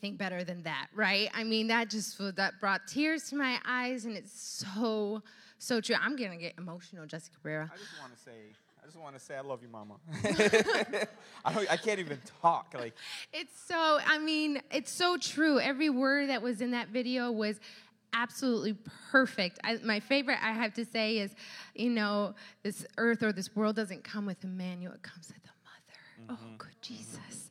anything better than that, right? I mean, that just that brought tears to my eyes, and it's so so true. I'm gonna get emotional, Jessica Cabrera. I just want to say, I just want to say, I love you, Mama. I, don't, I can't even talk. Like, It's so, I mean, it's so true. Every word that was in that video was absolutely perfect. I, my favorite, I have to say, is you know, this earth or this world doesn't come with a manual, it comes with a mother. Oh, mm-hmm. good Jesus.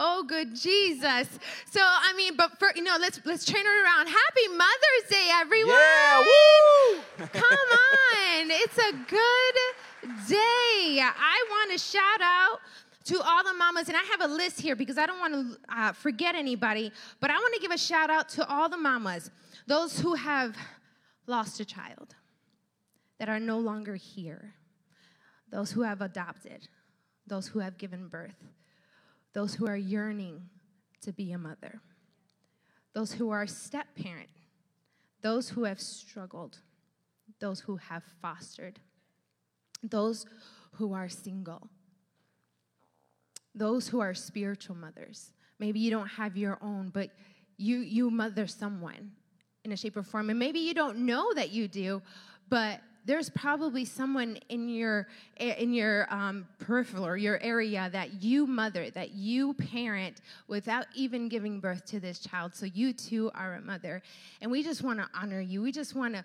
Oh, good Jesus. So, I mean, but for, you know, let's, let's turn it around. Happy Mother's Day, everyone. yeah, woo! Come on. It's a good day. I want to shout out to all the mamas, and I have a list here because I don't want to uh, forget anybody, but I want to give a shout out to all the mamas, those who have lost a child, that are no longer here, those who have adopted, those who have given birth, those who are yearning to be a mother, those who are step parent, those who have struggled, those who have fostered, those who are single, those who are spiritual mothers. Maybe you don't have your own, but you you mother someone in a shape or form, and maybe you don't know that you do, but there's probably someone in your in your um, peripheral or your area that you mother, that you parent without even giving birth to this child. So you too are a mother, and we just want to honor you. We just want to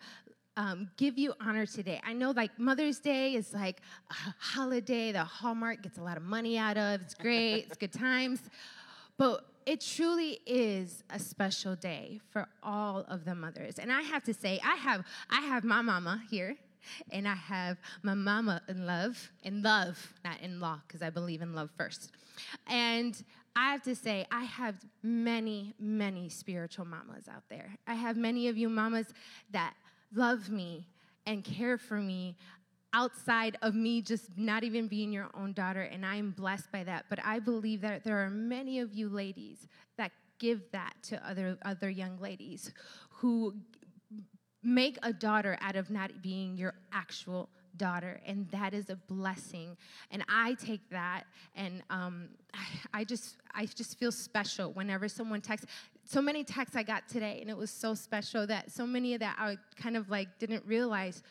um, give you honor today. I know like Mother's Day is like a holiday that Hallmark gets a lot of money out of. It's great, it's good times. But it truly is a special day for all of the mothers. And I have to say, I have I have my mama here. And I have my mama in love, in love, not in law, because I believe in love first. And I have to say, I have many, many spiritual mamas out there. I have many of you mamas that love me and care for me outside of me just not even being your own daughter, and I am blessed by that. But I believe that there are many of you ladies that give that to other, other young ladies who make a daughter out of not being your actual daughter and that is a blessing. And i take that and um, I, I just i just feel special whenever someone texts. So many texts i got today and it was so special that so many of that i kind of like didn't realize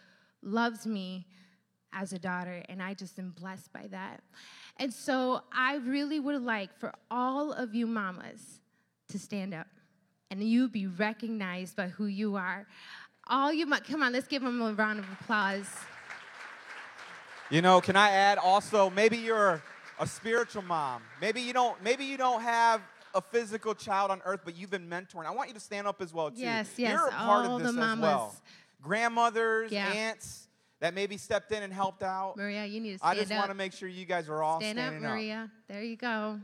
loves me as a daughter and i just am blessed by that. And so i really would like for all of you mamas to stand up and you be recognized by who you are all you might come on let's give them a round of applause You know, can I add also maybe you're a spiritual mom. Maybe you don't maybe you don't have a physical child on earth, but you've been mentoring. I want you to stand up as well too. Yes, yes, You're a part all of this the as mamas. well. Grandmothers, Yeah. aunts that maybe stepped in and helped out. maria you need to stand up. I just up want to make sure you guys are all stand up standing up. maria there you go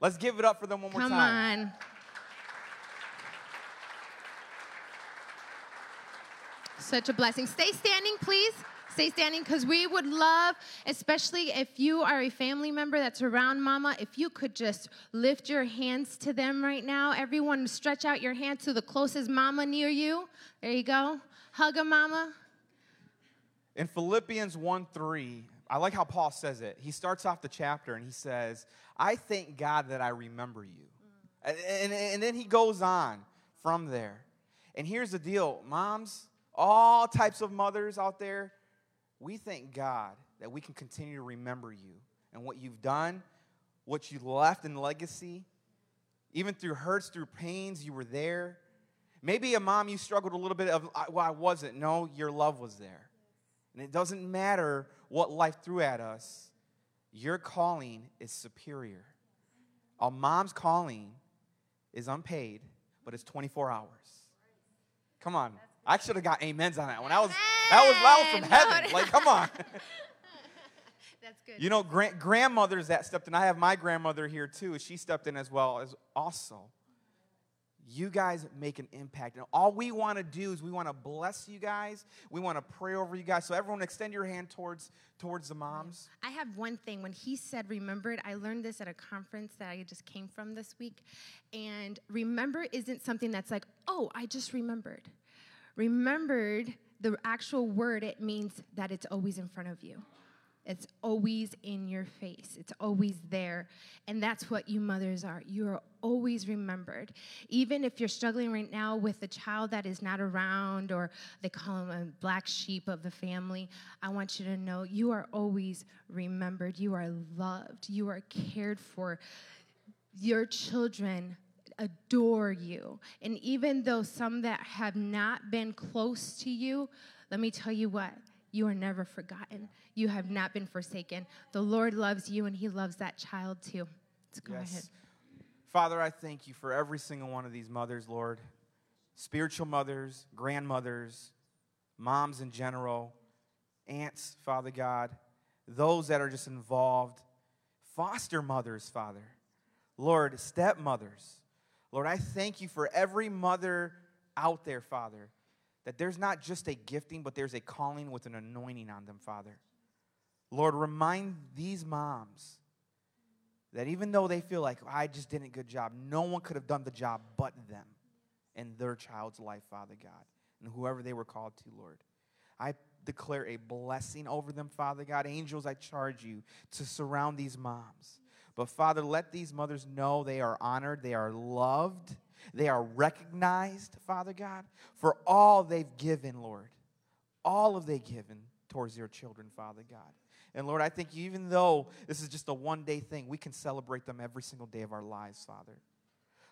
Let's give it up for them one more time. come on such a blessing stay standing please stay standing because we would love especially if you are a family member that's around mama if you could just lift your hands to them right now everyone stretch out your hand to the closest mama near you there you go hug a mama In Philippians 1 3, I like how Paul says it. He starts off the chapter and he says, I thank God that I remember you. And, and, and then he goes on from there. And here's the deal moms, all types of mothers out there, we thank God that we can continue to remember you and what you've done, what you left in legacy. Even through hurts, through pains, you were there. Maybe a mom, you struggled a little bit of, "I- well, I wasn't. No, your love was there. And it doesn't matter what life threw at us, your calling is superior. A mom's calling is unpaid, but it's 24 hours. Come on. I should have got amens on that one. That was, that was, was from heaven. Like, come on. that's good You know, gran- grandmothers that stepped in. I have my grandmother here too. She stepped in as well as also. You guys make an impact. And all we want to do is we want to bless you guys. We want to pray over you guys. So everyone extend your hand towards towards the moms. I have one thing. When he said remembered, I learned this at a conference that I just came from this week. And remember isn't something that's like, oh, I just remembered. Remembered, the actual word, it means that it's always in front of you. It's always in your face. It's always there. And that's what you mothers are. You are always remembered. Even if you're struggling right now with a child that is not around or they call him a black sheep of the family, I want you to know you are always remembered. You are loved. You are cared for. Your children adore you. And even though some that have not been close to you, let me tell you what you are never forgotten. You have not been forsaken. The Lord loves you and He loves that child too. Let's go yes. ahead. Father, I thank you for every single one of these mothers, Lord. Spiritual mothers, grandmothers, moms in general, aunts, Father God, those that are just involved, foster mothers, Father. Lord, stepmothers. Lord, I thank you for every mother out there, Father, that there's not just a gifting, but there's a calling with an anointing on them, Father. Lord, remind these moms that even though they feel like, I just did a good job, no one could have done the job but them in their child's life, Father God, and whoever they were called to, Lord. I declare a blessing over them, Father God. Angels, I charge you to surround these moms. But Father, let these mothers know they are honored, they are loved, they are recognized, Father God, for all they've given, Lord. All of they given towards their children, Father God. And Lord, I think even though this is just a one day thing, we can celebrate them every single day of our lives, Father.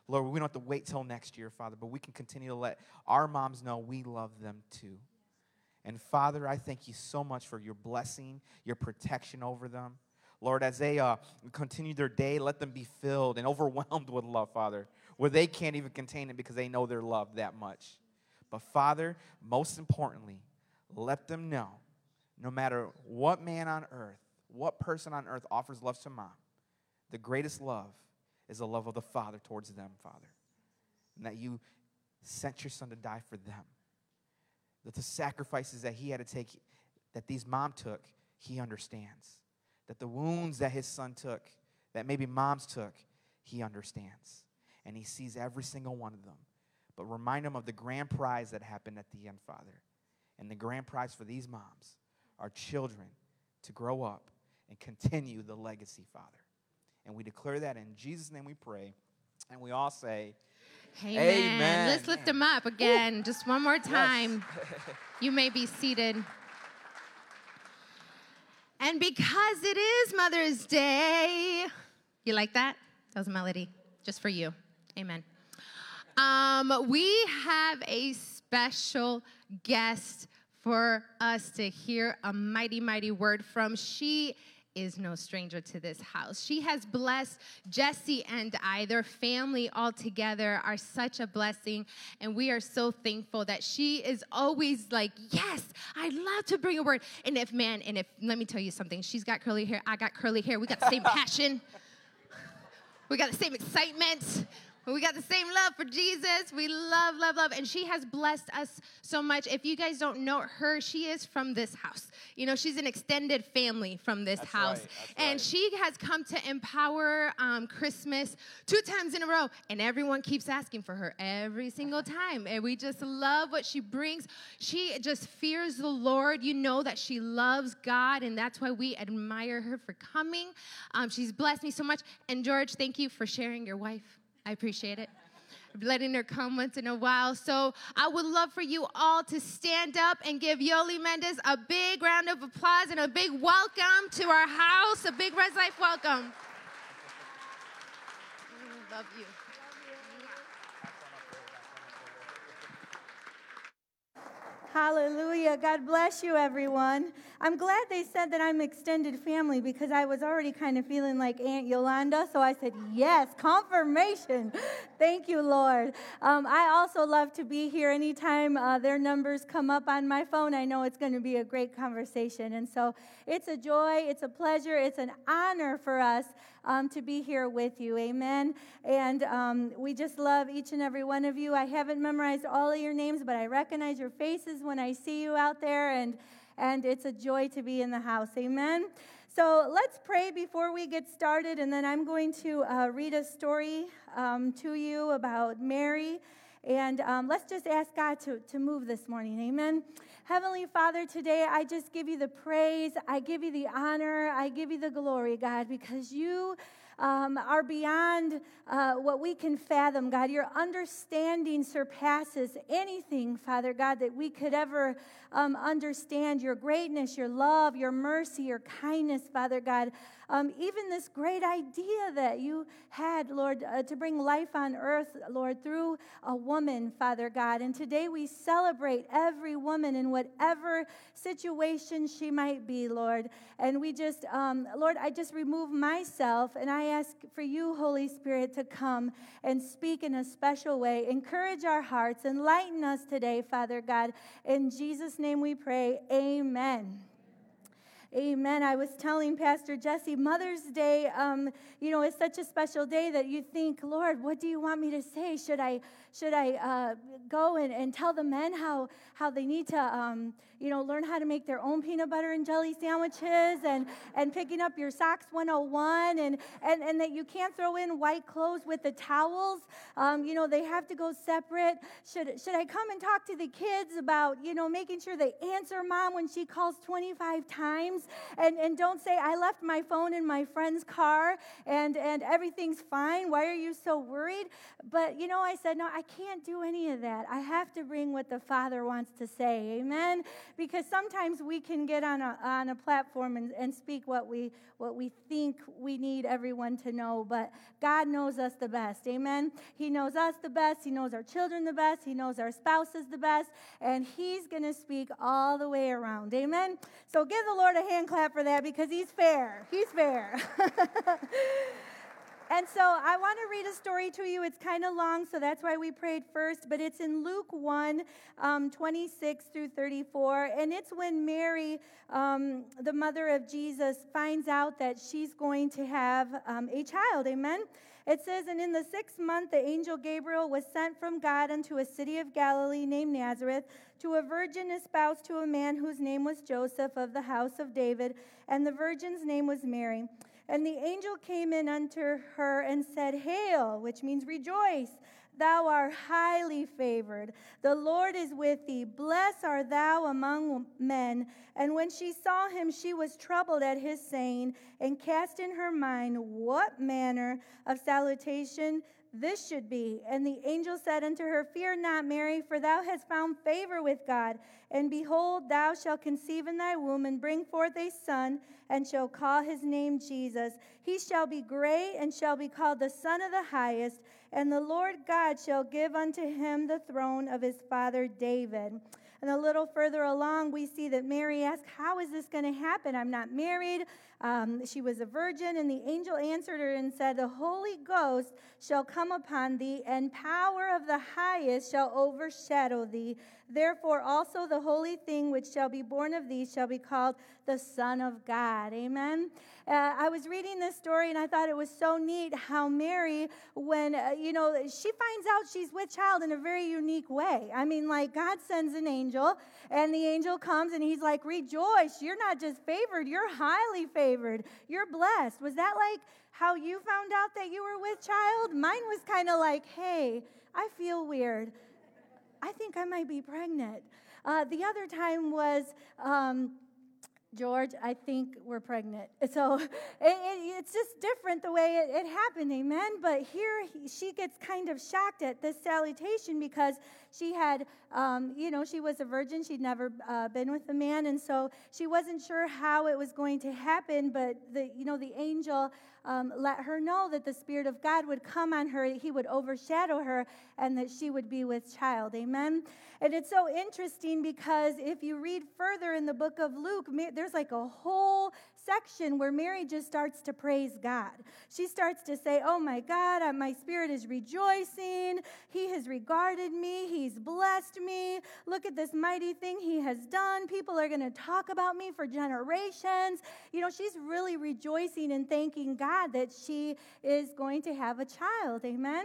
Lord, we don't have to wait till next year, Father, but we can continue to let our moms know we love them too. And Father, I thank you so much for your blessing, your protection over them. Lord, as they uh, continue their day, let them be filled and overwhelmed with love, Father where they can't even contain it because they know they're loved that much. But Father, most importantly, let them know no matter what man on earth, what person on earth offers love to mom, the greatest love is the love of the Father towards them, Father. And that you sent your son to die for them. That the sacrifices that he had to take, that these mom took, he understands. That the wounds that his son took, that maybe moms took, he understands and he sees every single one of them. But remind him of the grand prize that happened at the end, Father. And the grand prize for these moms are children to grow up and continue the legacy, Father. And we declare that in Jesus' name we pray. And we all say, Amen. Amen. Let's lift them up again, Ooh. just one more time. Yes. you may be seated. And because it is Mother's Day, you like that? That was a melody just for you. Amen. Um, we have a special guest for us to hear a mighty, mighty word from. She is no stranger to this house. She has blessed Jesse and I, their family all together are such a blessing. And we are so thankful that she is always like, Yes, I'd love to bring a word. And if, man, and if, let me tell you something, she's got curly hair, I got curly hair, we got the same passion, we got the same excitement. We got the same love for Jesus. We love, love, love. And she has blessed us so much. If you guys don't know her, she is from this house. You know, she's an extended family from this That's house. Right. and right. she has come to empower um, Christmas two times in a row. And everyone keeps asking for her every single time. And we just love what she brings. She just fears the Lord. You know that she loves God. And that's why we admire her for coming. Um, she's blessed me so much. And George, thank you for sharing your wife. I appreciate it. Letting her come once in a while. So I would love for you all to stand up and give Yoli Mendez a big round of applause and a big welcome to our house, a big Res Life welcome. Love you. Hallelujah. God bless you, everyone. I'm glad they said that I'm extended family because I was already kind of feeling like Aunt Yolanda. So I said, Yes, confirmation. Thank you, Lord. Um, I also love to be here anytime uh, their numbers come up on my phone. I know it's going to be a great conversation. And so it's a joy, it's a pleasure, it's an honor for us um, to be here with you. Amen. And um, we just love each and every one of you. I haven't memorized all of your names, but I recognize your faces when I see you out there, and, and it's a joy to be in the house. Amen. So let's pray before we get started, and then I'm going to uh, read a story um, to you about Mary. And um, let's just ask God to, to move this morning. Amen. Heavenly Father, today I just give you the praise, I give you the honor, I give you the glory, God, because you um, are beyond uh, what we can fathom, God. Your understanding surpasses anything, Father God, that we could ever um, understand. Your greatness, your love, your mercy, your kindness, Father God. Um, even this great idea that you had, Lord, uh, to bring life on earth, Lord, through a woman, Father God. And today we celebrate every woman in whatever situation she might be, Lord. And we just, um, Lord, I just remove myself and I ask for you, Holy Spirit, to come and speak in a special way. Encourage our hearts, enlighten us today, Father God. In Jesus' name we pray. Amen. Amen. I was telling Pastor Jesse, Mother's Day, um, you know, is such a special day that you think, Lord, what do you want me to say? Should I, should I uh, go and, and tell the men how, how they need to, um, you know, learn how to make their own peanut butter and jelly sandwiches and, and picking up your socks 101 and, and, and that you can't throw in white clothes with the towels. Um, you know, they have to go separate. Should, should I come and talk to the kids about, you know, making sure they answer mom when she calls 25 times and, and don't say, I left my phone in my friend's car and, and everything's fine. Why are you so worried? But, you know, I said, no, I can't do any of that. I have to bring what the Father wants to say. Amen? Because sometimes we can get on a, on a platform and, and speak what we, what we think we need everyone to know, but God knows us the best. Amen? He knows us the best. He knows our children the best. He knows our spouses the best. And He's going to speak all the way around. Amen? So give the Lord a hand clap for that because He's fair. He's fair. And so I want to read a story to you. It's kind of long, so that's why we prayed first, but it's in Luke 1 um, 26 through 34. And it's when Mary, um, the mother of Jesus, finds out that she's going to have um, a child. Amen? It says, And in the sixth month, the angel Gabriel was sent from God unto a city of Galilee named Nazareth to a virgin espoused to a man whose name was Joseph of the house of David, and the virgin's name was Mary. And the angel came in unto her and said, Hail, which means rejoice. Thou art highly favored. The Lord is with thee. Blessed art thou among men. And when she saw him, she was troubled at his saying, and cast in her mind what manner of salutation this should be. And the angel said unto her, Fear not, Mary, for thou hast found favor with God. And behold, thou shalt conceive in thy womb and bring forth a son, and shall call his name Jesus. He shall be great and shall be called the Son of the Highest. And the Lord God shall give unto him the throne of his father David. And a little further along, we see that Mary asked, How is this going to happen? I'm not married. Um, she was a virgin. And the angel answered her and said, The Holy Ghost shall come upon thee, and power of the highest shall overshadow thee. Therefore, also the holy thing which shall be born of thee shall be called the Son of God. Amen. Uh, I was reading this story and I thought it was so neat how Mary, when, uh, you know, she finds out she's with child in a very unique way. I mean, like, God sends an angel and the angel comes and he's like, Rejoice, you're not just favored, you're highly favored. You're blessed. Was that like how you found out that you were with child? Mine was kind of like, Hey, I feel weird. I think I might be pregnant. Uh, the other time was um, George, I think we're pregnant. So it, it, it's just different the way it, it happened, amen? But here he, she gets kind of shocked at this salutation because she had, um, you know, she was a virgin. She'd never uh, been with a man. And so she wasn't sure how it was going to happen. But, the, you know, the angel um, let her know that the Spirit of God would come on her, He would overshadow her, and that she would be with child. Amen? And it's so interesting because if you read further in the book of Luke, there's like a whole section where Mary just starts to praise God. She starts to say, Oh my God, uh, my spirit is rejoicing. He has regarded me. He's blessed me. Look at this mighty thing he has done. People are going to talk about me for generations. You know, she's really rejoicing and thanking God that she is going to have a child. Amen.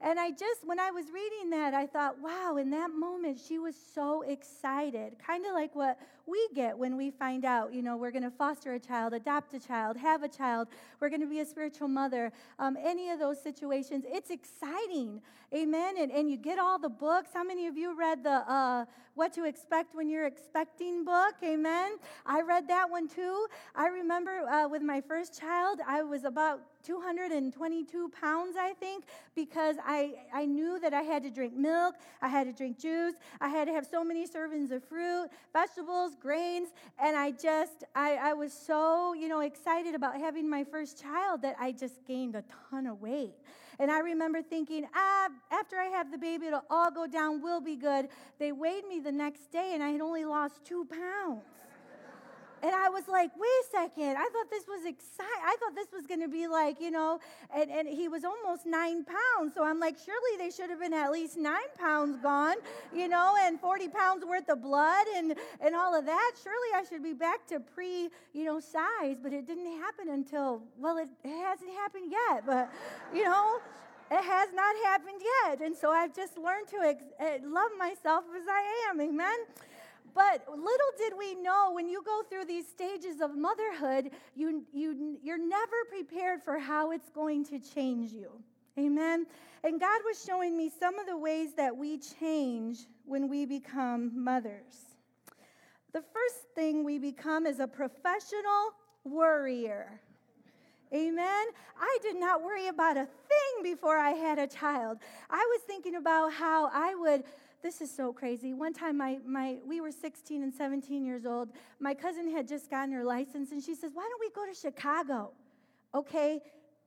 And I just, when I was reading that, I thought, wow, in that moment, she was so excited. Kind of like what we get when we find out, you know, we're going to foster a child, adopt a child, have a child, we're going to be a spiritual mother. Um, any of those situations, it's exciting. Amen. And, and you get all the books. How many of you read the uh, What to Expect When You're Expecting book? Amen. I read that one too. I remember uh, with my first child, I was about 222 pounds, I think, because I, I knew that I had to drink milk, I had to drink juice, I had to have so many servings of fruit, vegetables, grains, and I just, I, I was so, you know, excited about having my first child that I just gained a ton of weight. And I remember thinking, ah, after I have the baby, it'll all go down, we'll be good. They weighed me the next day, and I had only lost two pounds. And I was like, wait a second. I thought this was exciting. I thought this was going to be like, you know, and, and he was almost nine pounds. So I'm like, surely they should have been at least nine pounds gone, you know, and 40 pounds worth of blood and, and all of that. Surely I should be back to pre, you know, size. But it didn't happen until, well, it, hasn't happened yet. But, you know, it has not happened yet. And so I've just learned to ex- eh, love myself as I am. Amen. But little did we know when you go through these stages of motherhood, you, you, you're never prepared for how it's going to change you. Amen. And God was showing me some of the ways that we change when we become mothers. The first thing we become is a professional worrier. Amen. I did not worry about a thing before I had a child. I was thinking about how I would this is so crazy. One time, my, my, we were 16 and 17 years old. My cousin had just gotten her license, and she says, Why don't we go to Chicago? Okay,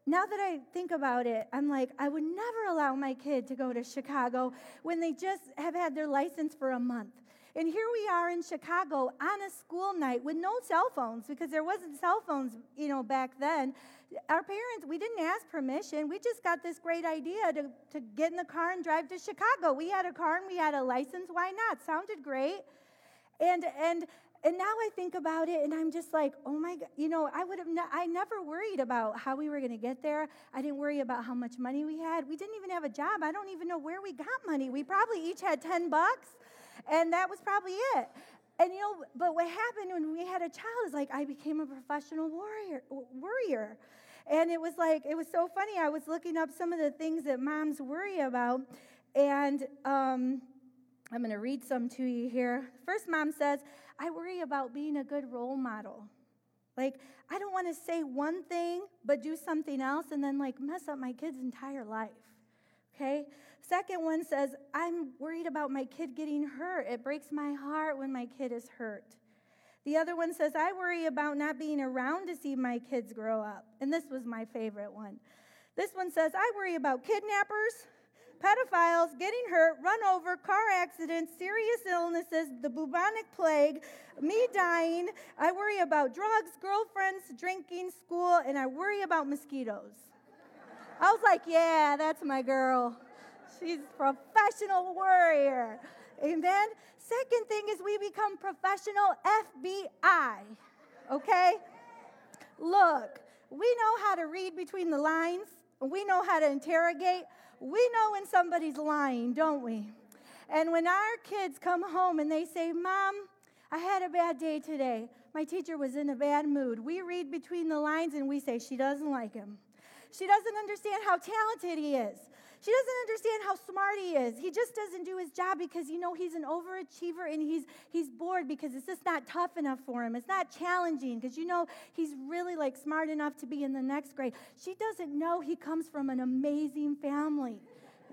now that I think about it, I'm like, I would never allow my kid to go to Chicago when they just have had their license for a month. And here we are in Chicago on a school night with no cell phones because there wasn't cell phones, you know, back then. Our parents, we didn't ask permission. We just got this great idea to, to get in the car and drive to Chicago. We had a car and we had a license. Why not? Sounded great. And and and now I think about it and I'm just like, oh my God, you know, I would have, ne- I never worried about how we were going to get there. I didn't worry about how much money we had. We didn't even have a job. I don't even know where we got money. We probably each had 10 bucks and that was probably it. And you know, but what happened when we had a child is like I became a professional warrior, worrier. And it was like, it was so funny. I was looking up some of the things that moms worry about. And um, I'm going to read some to you here. First, mom says, I worry about being a good role model. Like, I don't want to say one thing, but do something else and then, like, mess up my kid's entire life. Okay? Second one says, I'm worried about my kid getting hurt. It breaks my heart when my kid is hurt. The other one says, I worry about not being around to see my kids grow up. And this was my favorite one. This one says, I worry about kidnappers, pedophiles, getting hurt, run over, car accidents, serious illnesses, the bubonic plague, me dying. I worry about drugs, girlfriends, drinking, school, and I worry about mosquitoes. I was like, yeah, that's my girl. She's professional warrior. Amen. Second thing is we become professional FBI. Okay? Look, we know how to read between the lines. We know how to interrogate. We know when somebody's lying, don't we? And when our kids come home and they say, Mom, I had a bad day today. My teacher was in a bad mood. We read between the lines and we say, She doesn't like him. She doesn't understand how talented he is. She doesn't understand how smart he is. He just doesn't do his job because you know he's an overachiever and he's he's bored because it's just not tough enough for him. It's not challenging because you know he's really like smart enough to be in the next grade. She doesn't know he comes from an amazing family.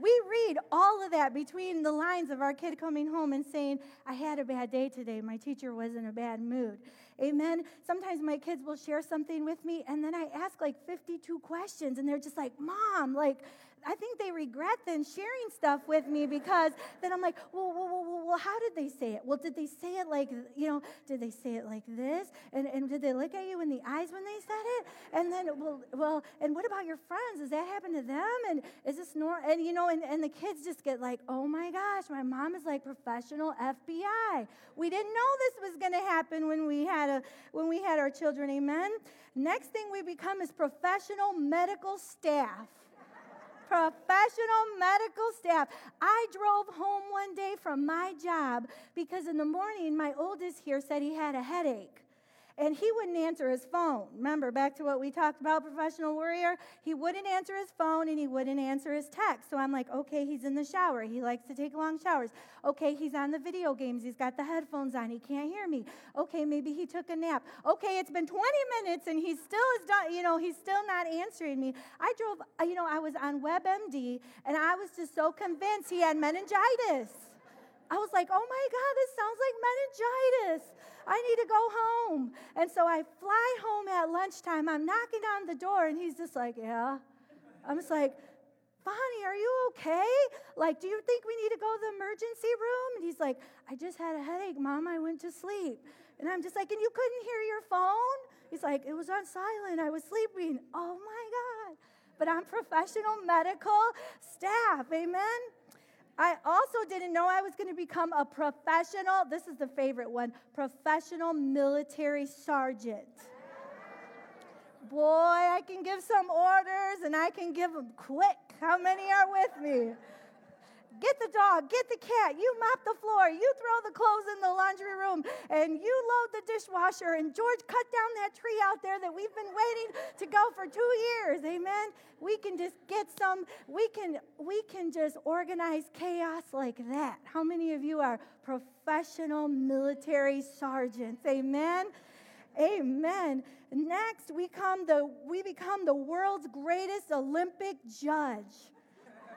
We read all of that between the lines of our kid coming home and saying, I had a bad day today. My teacher was in a bad mood. Amen. Sometimes my kids will share something with me, and then I ask like 52 questions, and they're just like, Mom, like, I think they regret then sharing stuff with me because then I'm like, well, well, well, well, how did they say it? Well, did they say it like, you know, did they say it like this? And, and did they look at you in the eyes when they said it? And then, well, well, and what about your friends? Does that happen to them? And is this normal? And, you know, and, and the kids just get like, oh my gosh, my mom is like professional FBI. We didn't know this was going to happen when we had a, when we had our children. Amen. Next thing we become is professional medical staff professional medical staff. I drove home one day from my job because in the morning, my oldest here said he had a headache and he wouldn't answer his phone. Remember, back to what we talked about, professional warrior? He wouldn't answer his phone and he wouldn't answer his text. So I'm like, okay, he's in the shower. He likes to take long showers. Okay, he's on the video games. He's got the headphones on. He can't hear me. Okay, maybe he took a nap. Okay, it's been 20 minutes and he still is done, you know, he's still not answering me. I drove, you know, I was on WebMD and I was just so convinced he had meningitis. I was like, oh my God, this sounds like meningitis. I need to go home. And so I fly home at lunchtime. I'm knocking on the door, and he's just like, Yeah. I'm just like, Bonnie, are you okay? Like, do you think we need to go to the emergency room? And he's like, I just had a headache, Mom. I went to sleep. And I'm just like, And you couldn't hear your phone? He's like, It was on silent. I was sleeping. Oh my God. But I'm professional medical staff. Amen. I also didn't know I was going to become a professional, this is the favorite one, professional military sergeant. Boy, I can give some orders and I can give them quick. How many are with me? Get the dog, get the cat, you mop the floor, you throw the clothes in the laundry room, and you load the dishwasher. And George cut down that tree out there that we've been waiting to go for two years. Amen. We can just get some, we can we can just organize chaos like that. How many of you are professional military sergeants? Amen. Amen. Next, we come the we become the world's greatest Olympic judge.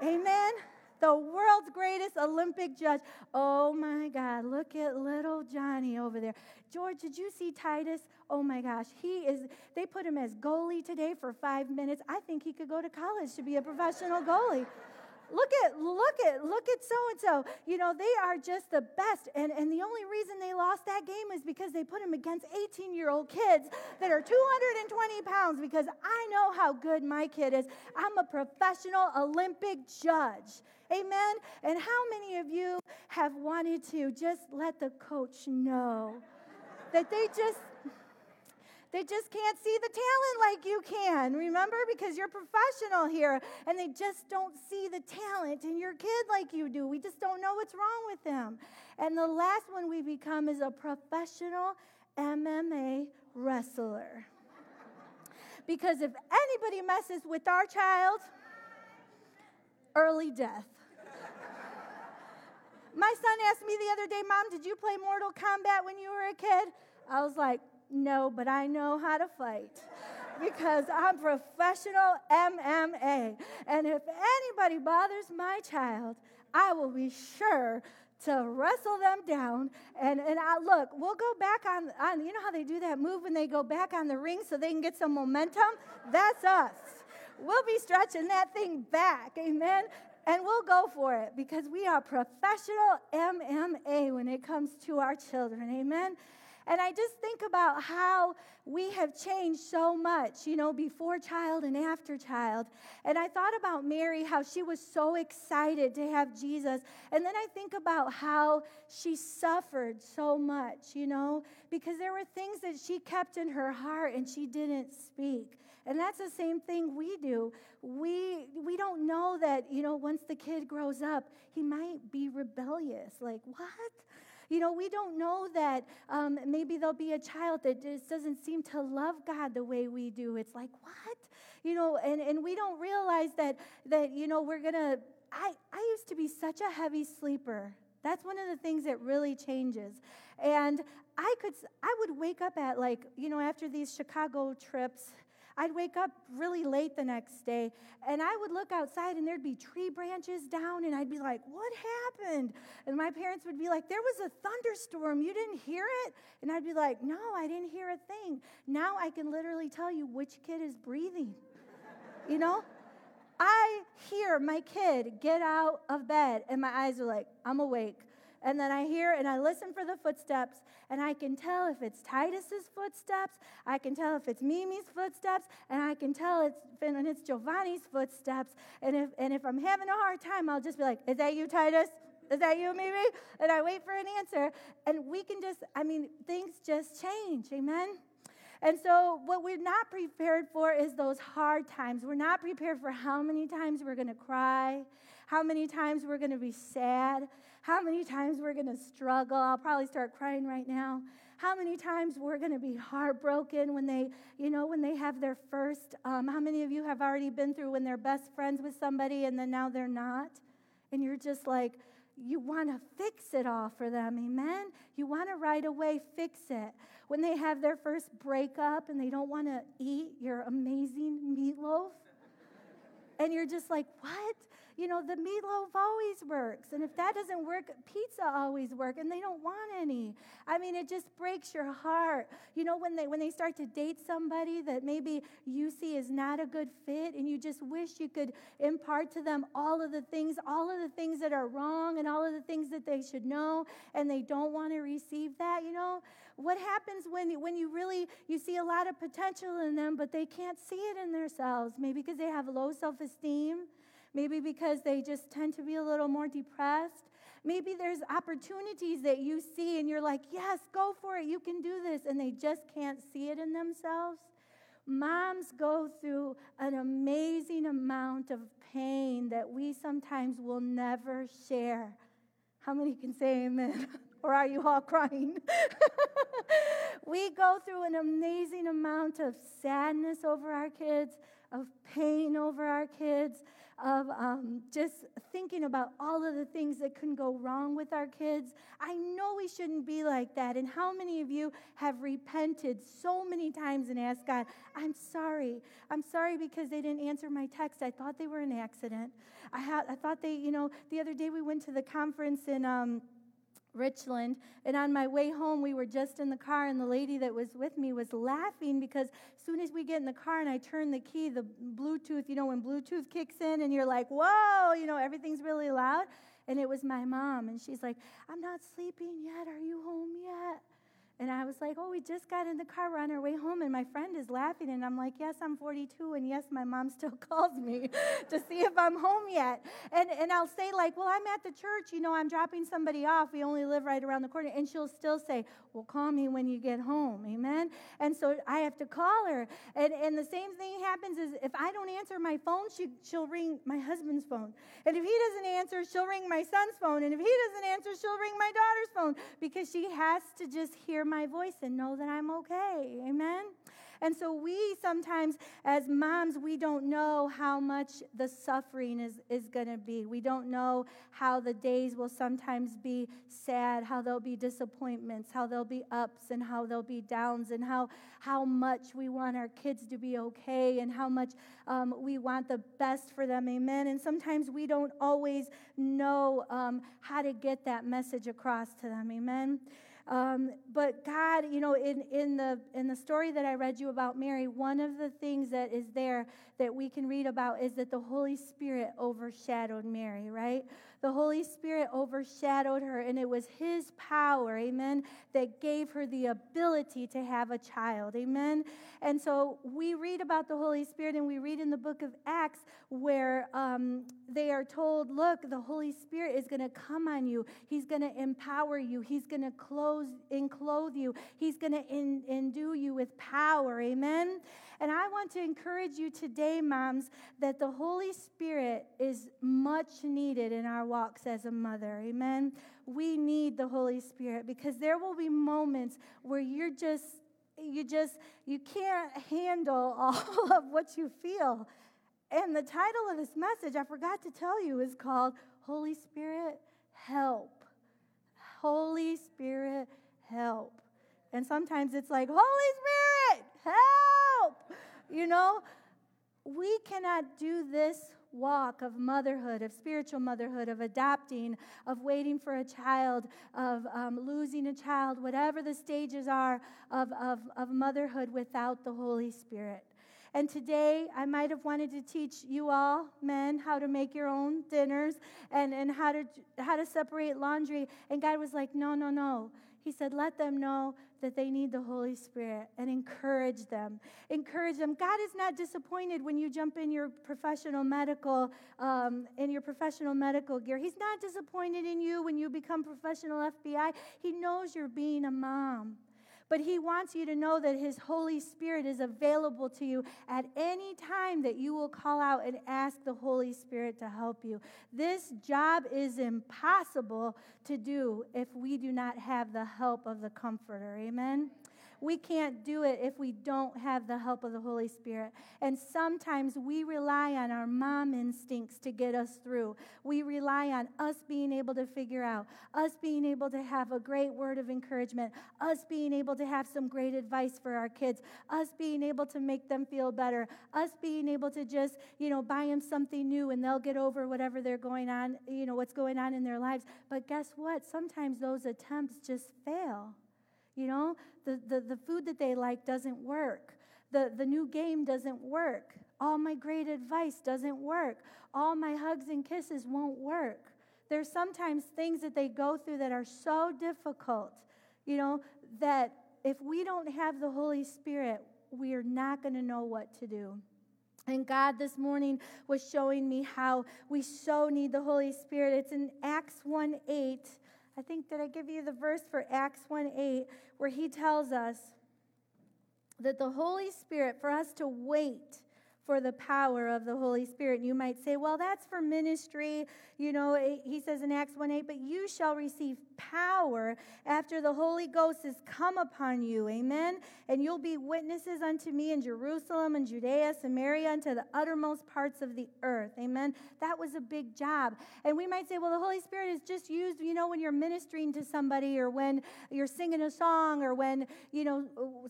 Amen the world's greatest Olympic judge. Oh my God, look at little Johnny over there. George, did you see Titus? Oh my gosh, he is, they put him as goalie today for five minutes. I think he could go to college to be a professional goalie. Look at, look at, look at so and so. You know, they are just the best. And, and the only reason they lost that game is because they put him against 18 year old kids that are 220 pounds because I know how good my kid is. I'm a professional Olympic judge. Amen. And how many of you have wanted to just let the coach know that they just they just can't see the talent like you can, remember? Because you're professional here and they just don't see the talent in your kid like you do. We just don't know what's wrong with them. And the last one we become is a professional MMA wrestler. because if anybody messes with our child, early death. My son asked me the other day, Mom, did you play Mortal Kombat when you were a kid? I was like, No, but I know how to fight because I'm professional MMA. And if anybody bothers my child, I will be sure to wrestle them down. And, and I, look, we'll go back on, on, you know how they do that move when they go back on the ring so they can get some momentum? That's us. We'll be stretching that thing back, amen? And we'll go for it because we are professional MMA when it comes to our children. Amen. And I just think about how we have changed so much, you know, before child and after child. And I thought about Mary, how she was so excited to have Jesus. And then I think about how she suffered so much, you know, because there were things that she kept in her heart and she didn't speak. And that's the same thing we do. We, we don't know that, you know, once the kid grows up, he might be rebellious. Like, what? You know, we don't know that um, maybe there'll be a child that just doesn't seem to love God the way we do. It's like, what? You know, and, and we don't realize that, that, you know, we're going to. I, I used to be such a heavy sleeper. That's one of the things that really changes. And I could, I would wake up at like, you know, after these Chicago trips, I'd wake up really late the next day and I would look outside and there'd be tree branches down and I'd be like, What happened? And my parents would be like, There was a thunderstorm. You didn't hear it? And I'd be like, No, I didn't hear a thing. Now I can literally tell you which kid is breathing. you know? I hear my kid get out of bed and my eyes are like, I'm awake and then I hear and I listen for the footsteps, and I can tell if it's Titus's footsteps, I can tell if it's Mimi's footsteps, and I can tell it's when it's Giovanni's footsteps. And if and if I'm having a hard time, I'll just be like, "Is that you, Titus? Is that you, Mimi?" And I wait for an answer, and we can just, I mean, things just change. Amen. And so, what we're not prepared for is those hard times. We're not prepared for how many times we're going to cry, how many times we're going to be sad, how many times we're going to struggle. I'll probably start crying right now. How many times we're going to be heartbroken when they, you know, when they have their first. Um, how many of you have already been through when they're best friends with somebody and then now they're not? And you're just like, you want to fix it all for them, amen? You want to right away fix it. When they have their first breakup and they don't want to eat your amazing meatloaf, and you're just like, what? You know, the meatloaf always works. And if that doesn't work, pizza always works, and they don't want any. I mean, it just breaks your heart. You know, when they when they start to date somebody that maybe you see is not a good fit, and you just wish you could impart to them all of the things, all of the things that are wrong, and all of the things that they should know, and they don't want to receive that, you know? What happens when, when you really you see a lot of potential in them, but they can't see it in themselves? Maybe because they have low self-esteem Maybe because they just tend to be a little more depressed. Maybe there's opportunities that you see and you're like, yes, go for it, you can do this, and they just can't see it in themselves. Moms go through an amazing amount of pain that we sometimes will never share. How many can say amen? or are you all crying? we go through an amazing amount of sadness over our kids, of pain over our kids, of um, just thinking about all of the things that can go wrong with our kids. I know we shouldn't be like that. And how many of you have repented so many times and asked God, I'm sorry. I'm sorry because they didn't answer my text. I thought they were an accident. I, had, I thought they, you know, the other day we went to the conference in. Um, Richland. And on my way home, we were just in the car, and the lady that was with me was laughing because as soon as we get in the car and I turn the key, the Bluetooth, you know, when Bluetooth kicks in and you're like, whoa, you know, everything's really loud. And it was my mom, and she's like, I'm not sleeping yet. Are you home yet? And I was like, oh, we just got in the car. We're on our way home. And my friend is laughing. And I'm like, yes, I'm 42. And yes, my mom still calls me to see if I'm home yet. And, and I'll say, like, well, I'm at the church. You know, I'm dropping somebody off. We only live right around the corner. And she'll still say, well, call me when you get home. Amen. And so I have to call her. And, and the same thing happens is if I don't answer my phone, she, she'll ring my husband's phone. And if he doesn't answer, she'll ring my son's phone. And if he doesn't answer, she'll ring my daughter's phone because she has to just hear my voice and know that I'm okay. Amen? And so we sometimes, as moms, we don't know how much the suffering is, is going to be. We don't know how the days will sometimes be sad, how there'll be disappointments, how there'll be ups and how there'll be downs, and how, how much we want our kids to be okay and how much um, we want the best for them. Amen. And sometimes we don't always know um, how to get that message across to them. Amen. Um, but God, you know, in, in, the, in the story that I read you about Mary, one of the things that is there that we can read about is that the Holy Spirit overshadowed Mary, right? The Holy Spirit overshadowed her, and it was His power, amen, that gave her the ability to have a child, amen. And so we read about the Holy Spirit, and we read in the book of Acts where um, they are told, Look, the Holy Spirit is going to come on you, He's going to empower you, He's going to clothe, enclothe you, He's going to endue you with power, amen. And I want to encourage you today, moms, that the Holy Spirit is much needed in our walks as a mother. Amen. We need the Holy Spirit because there will be moments where you're just, you just, you can't handle all of what you feel. And the title of this message, I forgot to tell you, is called Holy Spirit Help. Holy Spirit Help. And sometimes it's like, Holy Spirit, help! You know, we cannot do this walk of motherhood, of spiritual motherhood, of adopting, of waiting for a child, of um, losing a child, whatever the stages are of, of, of motherhood without the Holy Spirit. And today, I might have wanted to teach you all, men, how to make your own dinners and, and how, to, how to separate laundry. And God was like, no, no, no. He said, let them know that they need the Holy Spirit and encourage them. Encourage them. God is not disappointed when you jump in your professional medical, um, in your professional medical gear. He's not disappointed in you when you become professional FBI. He knows you're being a mom. But He wants you to know that His Holy Spirit is available to you at any time that you will call out and ask the Holy Spirit to help you. This job is impossible to do if we do not have the help of the Comforter. Amen. We can't do it if we don't have the help of the Holy Spirit. And sometimes we rely on our mom instincts to get us through. We rely on us being able to figure out, us being able to have a great word of encouragement, us being able to have some great advice for our kids, us being able to make them feel better, us being able to just, you know, buy them something new and they'll get over whatever they're going on, you know, what's going on in their lives. But guess what? Sometimes those attempts just fail. You know, the, the, the food that they like doesn't work. The, the new game doesn't work. All my great advice doesn't work. All my hugs and kisses won't work. There's sometimes things that they go through that are so difficult, you know, that if we don't have the Holy Spirit, we are not going to know what to do. And God this morning was showing me how we so need the Holy Spirit. It's in Acts 1 8. I think, did I give you the verse for Acts 1 8, where he tells us that the Holy Spirit, for us to wait for the power of the Holy Spirit. You might say, well, that's for ministry. You know, eh, he says in Acts 1 8, but you shall receive power after the Holy Ghost has come upon you. Amen. And you'll be witnesses unto me in Jerusalem and Judea, Samaria, unto the uttermost parts of the earth. Amen. That was a big job. And we might say, well, the Holy Spirit is just used, you know, when you're ministering to somebody or when you're singing a song or when, you know,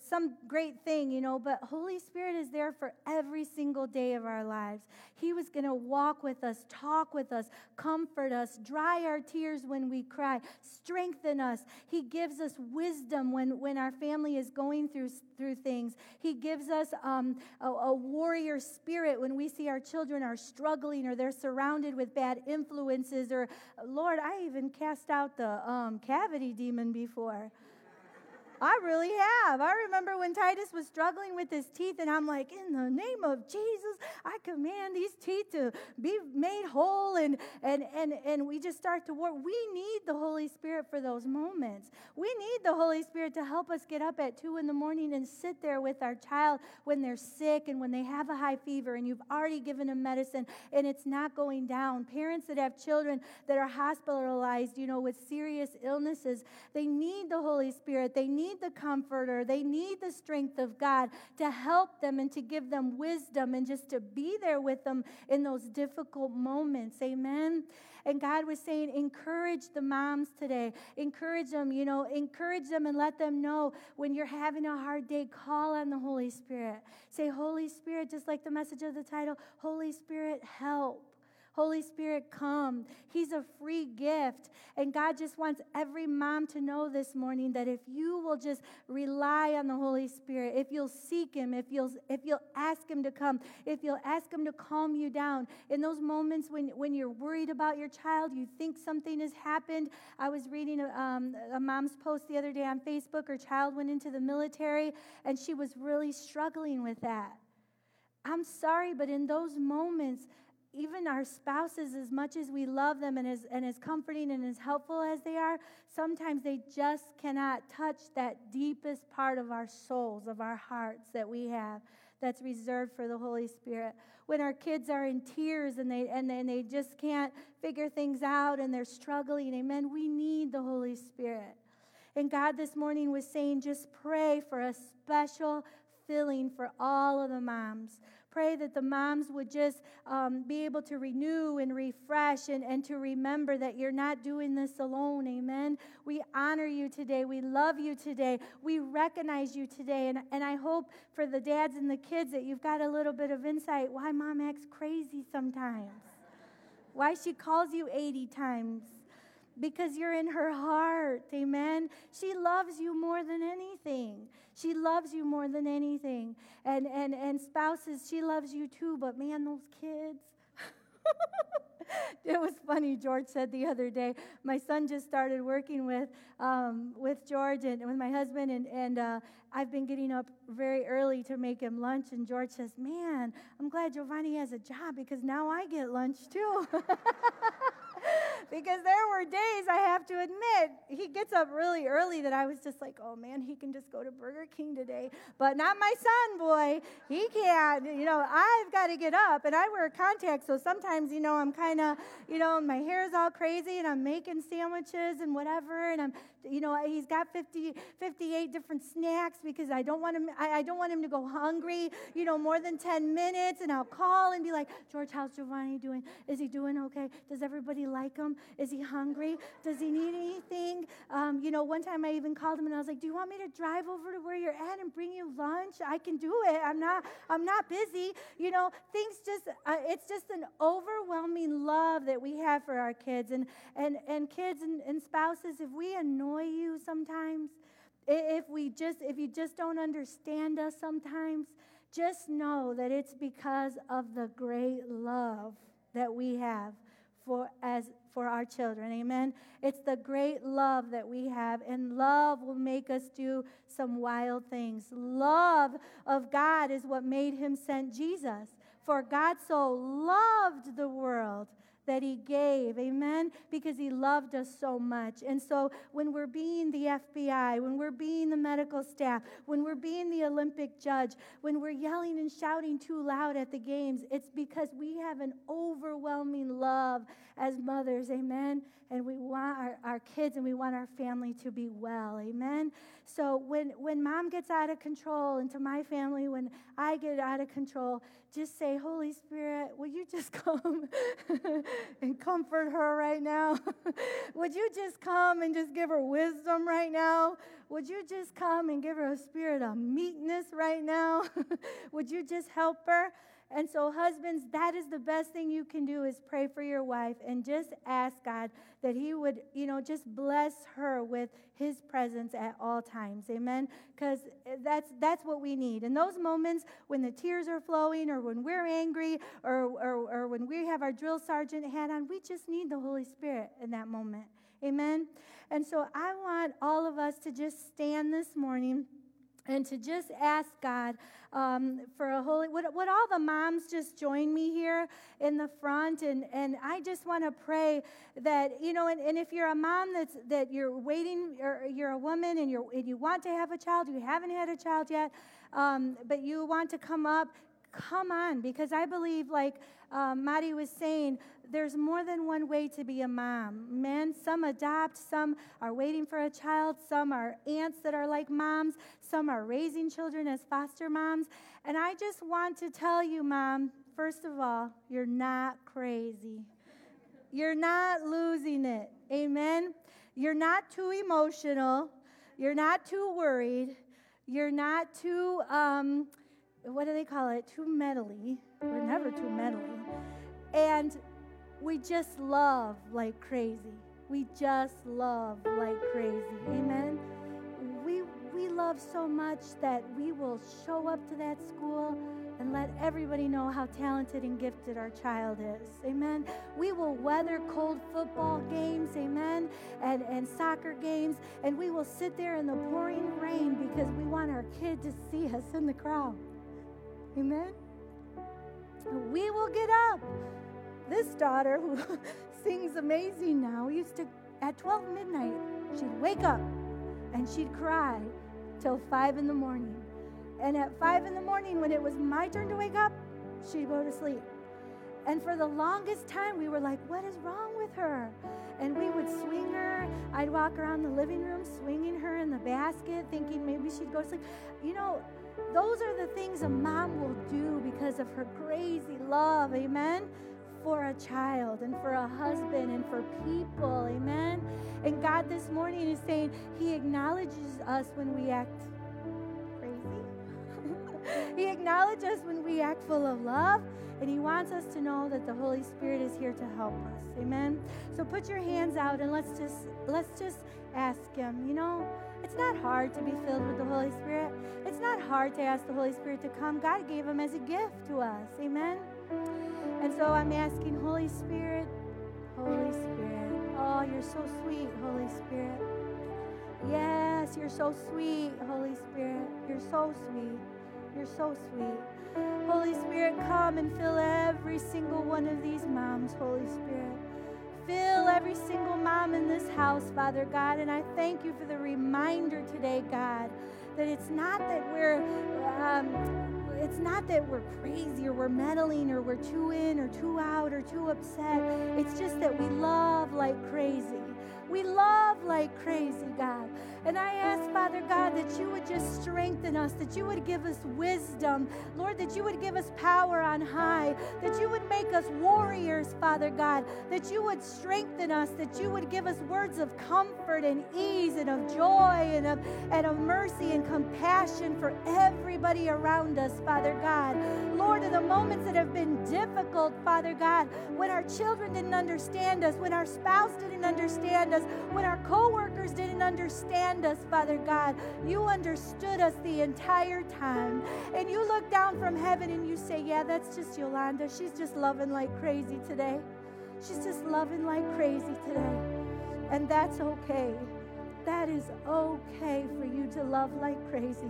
some great thing, you know, but Holy Spirit is there for every single single day of our lives. He was going to walk with us, talk with us, comfort us, dry our tears when we cry, strengthen us. He gives us wisdom when, when our family is going through, through things. He gives us um, a, a warrior spirit when we see our children are struggling or they're surrounded with bad influences. Or, Lord, I even cast out the um, cavity demon before. I really have. I remember when Titus was struggling with his teeth, and I'm like, in the name of Jesus, I command these teeth to be made whole. And, and, and, and we just start to work. We need the Holy Spirit for those moments. We need the Holy Spirit to help us get up at two in the morning and sit there with our child when they're sick and when they have a high fever and you've already given them medicine and it's not going down. Parents that have children that are hospitalized, you know, with serious illnesses, they need the Holy Spirit. They need need the comforter. They need the strength of God to help them and to give them wisdom and just to be there with them in those difficult moments. Amen. And God was saying, encourage the moms today. Encourage them, you know, encourage them and let them know when you're having a hard day, call on the Holy Spirit. Say, Holy Spirit, just like the message of the title, Holy Spirit, help. Holy Spirit, come. He's a free gift. And God just wants every mom to know this morning that if you will just rely on the Holy Spirit, if you'll seek Him, if you'll, if you'll ask Him to come, if you'll ask Him to calm you down, in those moments when, when you're worried about your child, you think something has happened. I was reading a, um, a mom's post the other day on Facebook. Her child went into the military, and she was really struggling with that. I'm sorry, but in those moments, even our spouses, as much as we love them and as, and as comforting and as helpful as they are, sometimes they just cannot touch that deepest part of our souls, of our hearts that we have that's reserved for the Holy Spirit. When our kids are in tears and they, and, and they just can't figure things out and they're struggling, amen, we need the Holy Spirit. And God this morning was saying, just pray for a special filling for all of the moms pray that the moms would just um, be able to renew and refresh and, and to remember that you're not doing this alone. Amen. We honor you today. We love you today. We recognize you today. And, and I hope for the dads and the kids that you've got a little bit of insight why mom acts crazy sometimes, why she calls you 80 times because you're in her heart. Amen. She loves you more than anything. She loves you more than anything. And and and spouses, she loves you too, but man, those kids. it was funny. George said the other day, my son just started working with um, with George and with my husband, and and uh, I've been getting up very early to make him lunch. And George says, "Man, I'm glad Giovanni has a job because now I get lunch too." because there were days I have to admit he gets up really early that I was just like, oh man, he can just go to Burger King today, but not my son, boy. He can't. You know, I've got to get up, and I wear contacts, so sometimes you know I'm kind of, you know, my hair's all crazy, and I'm making sandwiches and whatever, and I'm, you know, he's got 50, 58 different snacks because I don't want him. I, I don't want him to go hungry, you know, more than 10 minutes, and I'll call and be like, George, how's Giovanni doing? Is he doing okay? Does everybody like him? Is he hungry? Does he need anything? Um, you know, one time I even called him and I was like, Do you want me to drive over to where you're at and bring you lunch? I can do it. I'm not. I'm not busy. You know, things just. Uh, it's just an overwhelming love that we have for our kids and and and kids and, and spouses. If we annoy you sometimes, if we just if you just don't understand us sometimes just know that it's because of the great love that we have for as for our children. Amen? It's the great love that we have and love will make us do some wild things. Love of god is what made him send jesus. For god so loved the world that He gave. Amen? Because He loved us so much. And so when we're being the FBI, when we're being the medical staff, when we're being the Olympic judge, when we're yelling and shouting too loud at the games, it's because we have an overwhelming love as mothers. Amen? And we want our, our kids and we want our family to be well. Amen? So when, when mom gets out of control, and to my family, when I get out of control, just say, Holy Spirit, will you just come and comfort her right now? Would you just come and just give her wisdom right now? Would you just come and give her a spirit of meekness right now? Would you just help her? And so, husbands, that is the best thing you can do is pray for your wife and just ask God that He would, you know, just bless her with His presence at all times. Amen. Because eh, that's that's what we need. In those moments when the tears are flowing, or when we're angry, or, or, or when we have our drill sergeant hat on, we just need the Holy Spirit in that moment. Amen. And so, I want all of us to just stand this morning and to just ask God um, for a holy. Would, would all the moms just join me here in the front? And, and I just want to pray that, you know, and, and if you're a mom that's, that you're waiting, or you're a woman and, you're, and you want to have a child, you haven't had a child yet, um, but you want to come up, come on, because I believe, like um, was saying, there's more than one way to be a mom. Men, some adopt, some are waiting for a child, some are aunts that are like moms, some are raising children as foster moms. And I just want to tell you, mom, first of all, you're not crazy. You're not losing it. Amen. You're not too emotional. You're not too worried. You're not too, um, what do they call it? Too mentally. We're never too mentally. And we just love like crazy. We just love like crazy. Amen. We we love so much that we will show up to that school and let everybody know how talented and gifted our child is. Amen. We will weather cold football games, amen, and, and soccer games, and we will sit there in the pouring rain because we want our kid to see us in the crowd. Amen. We will get up this daughter, who sings amazing now, used to, at 12 midnight, she'd wake up and she'd cry till 5 in the morning. And at 5 in the morning, when it was my turn to wake up, she'd go to sleep. And for the longest time, we were like, what is wrong with her? And we would swing her. I'd walk around the living room swinging her in the basket, thinking maybe she'd go to sleep. You know, those are the things a mom will do because of her crazy love. Amen for a child and for a husband and for people. Amen. And God this morning is saying He acknowledges us when we act crazy. he acknowledges us when we act full of love. And he wants us to know that the Holy Spirit is here to help us. Amen. So put your hands out and let's just let's just ask him. You know, it's not hard to be filled with the Holy Spirit. It's not hard to ask the Holy Spirit to come. God gave him as a gift to us. Amen. And so I'm asking, Holy Spirit, Holy Spirit. Oh, you're so sweet, Holy Spirit. Yes, you're so sweet, Holy Spirit. You're so sweet. You're so sweet. Holy Spirit, come and fill every single one of these moms, Holy Spirit. Fill every single mom in this house, Father God. And I thank you for the reminder today, God, that it's not that we're. Um, it's not that we're crazy or we're meddling or we're too in or too out or too upset. It's just that we love like crazy. We love like crazy, God. And I ask, Father God, that you would just strengthen us, that you would give us wisdom, Lord, that you would give us power on high, that you would make us warriors, Father God, that you would strengthen us, that you would give us words of comfort and ease and of joy and of, and of mercy and compassion for everybody around us, Father God. Lord, in the moments that have been difficult, Father God, when our children didn't understand us, when our spouse didn't understand us, when our coworkers didn't understand us, Father God, you understood us the entire time. And you look down from heaven and you say, Yeah, that's just Yolanda. She's just loving like crazy today. She's just loving like crazy today. And that's okay. That is okay for you to love like crazy.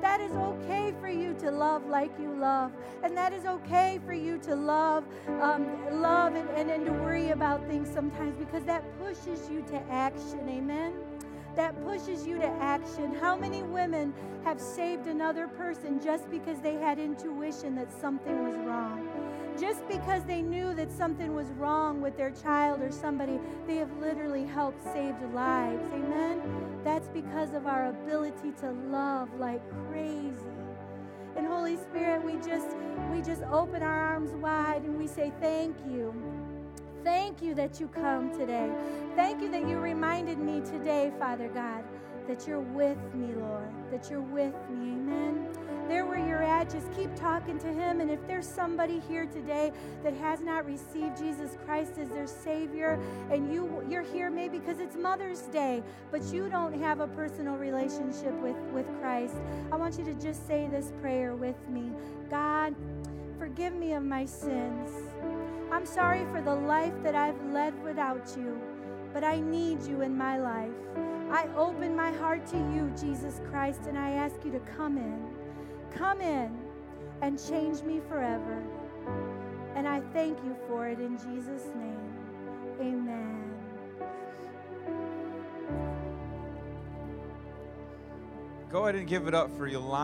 That is okay for you to love like you love. And that is okay for you to love, um, love and, and, and to worry about things sometimes because that pushes you to action. Amen that pushes you to action. How many women have saved another person just because they had intuition that something was wrong? Just because they knew that something was wrong with their child or somebody, they have literally helped save lives. Amen? That's because of our ability to love like crazy. And Holy Spirit, we just we just open our arms wide and we say thank you. Thank you that you come today. Thank you that you reminded me today, Father God, that you're with me, Lord, that you're with me. Amen. There where you're at, just keep talking to Him. And if there's somebody here today that has not received Jesus Christ as their Savior, and you you're here maybe because it's Mother's Day, but you don't have a personal relationship with, with Christ, I want you to just say this prayer with me. God, forgive me of my sins. I'm sorry for the life that I've led without you, but I need you in my life. I open my heart to you, Jesus Christ, and I ask you to come in. Come in and change me forever. And I thank you for it in Jesus' name. Amen. Go ahead and give it up for Yolanda.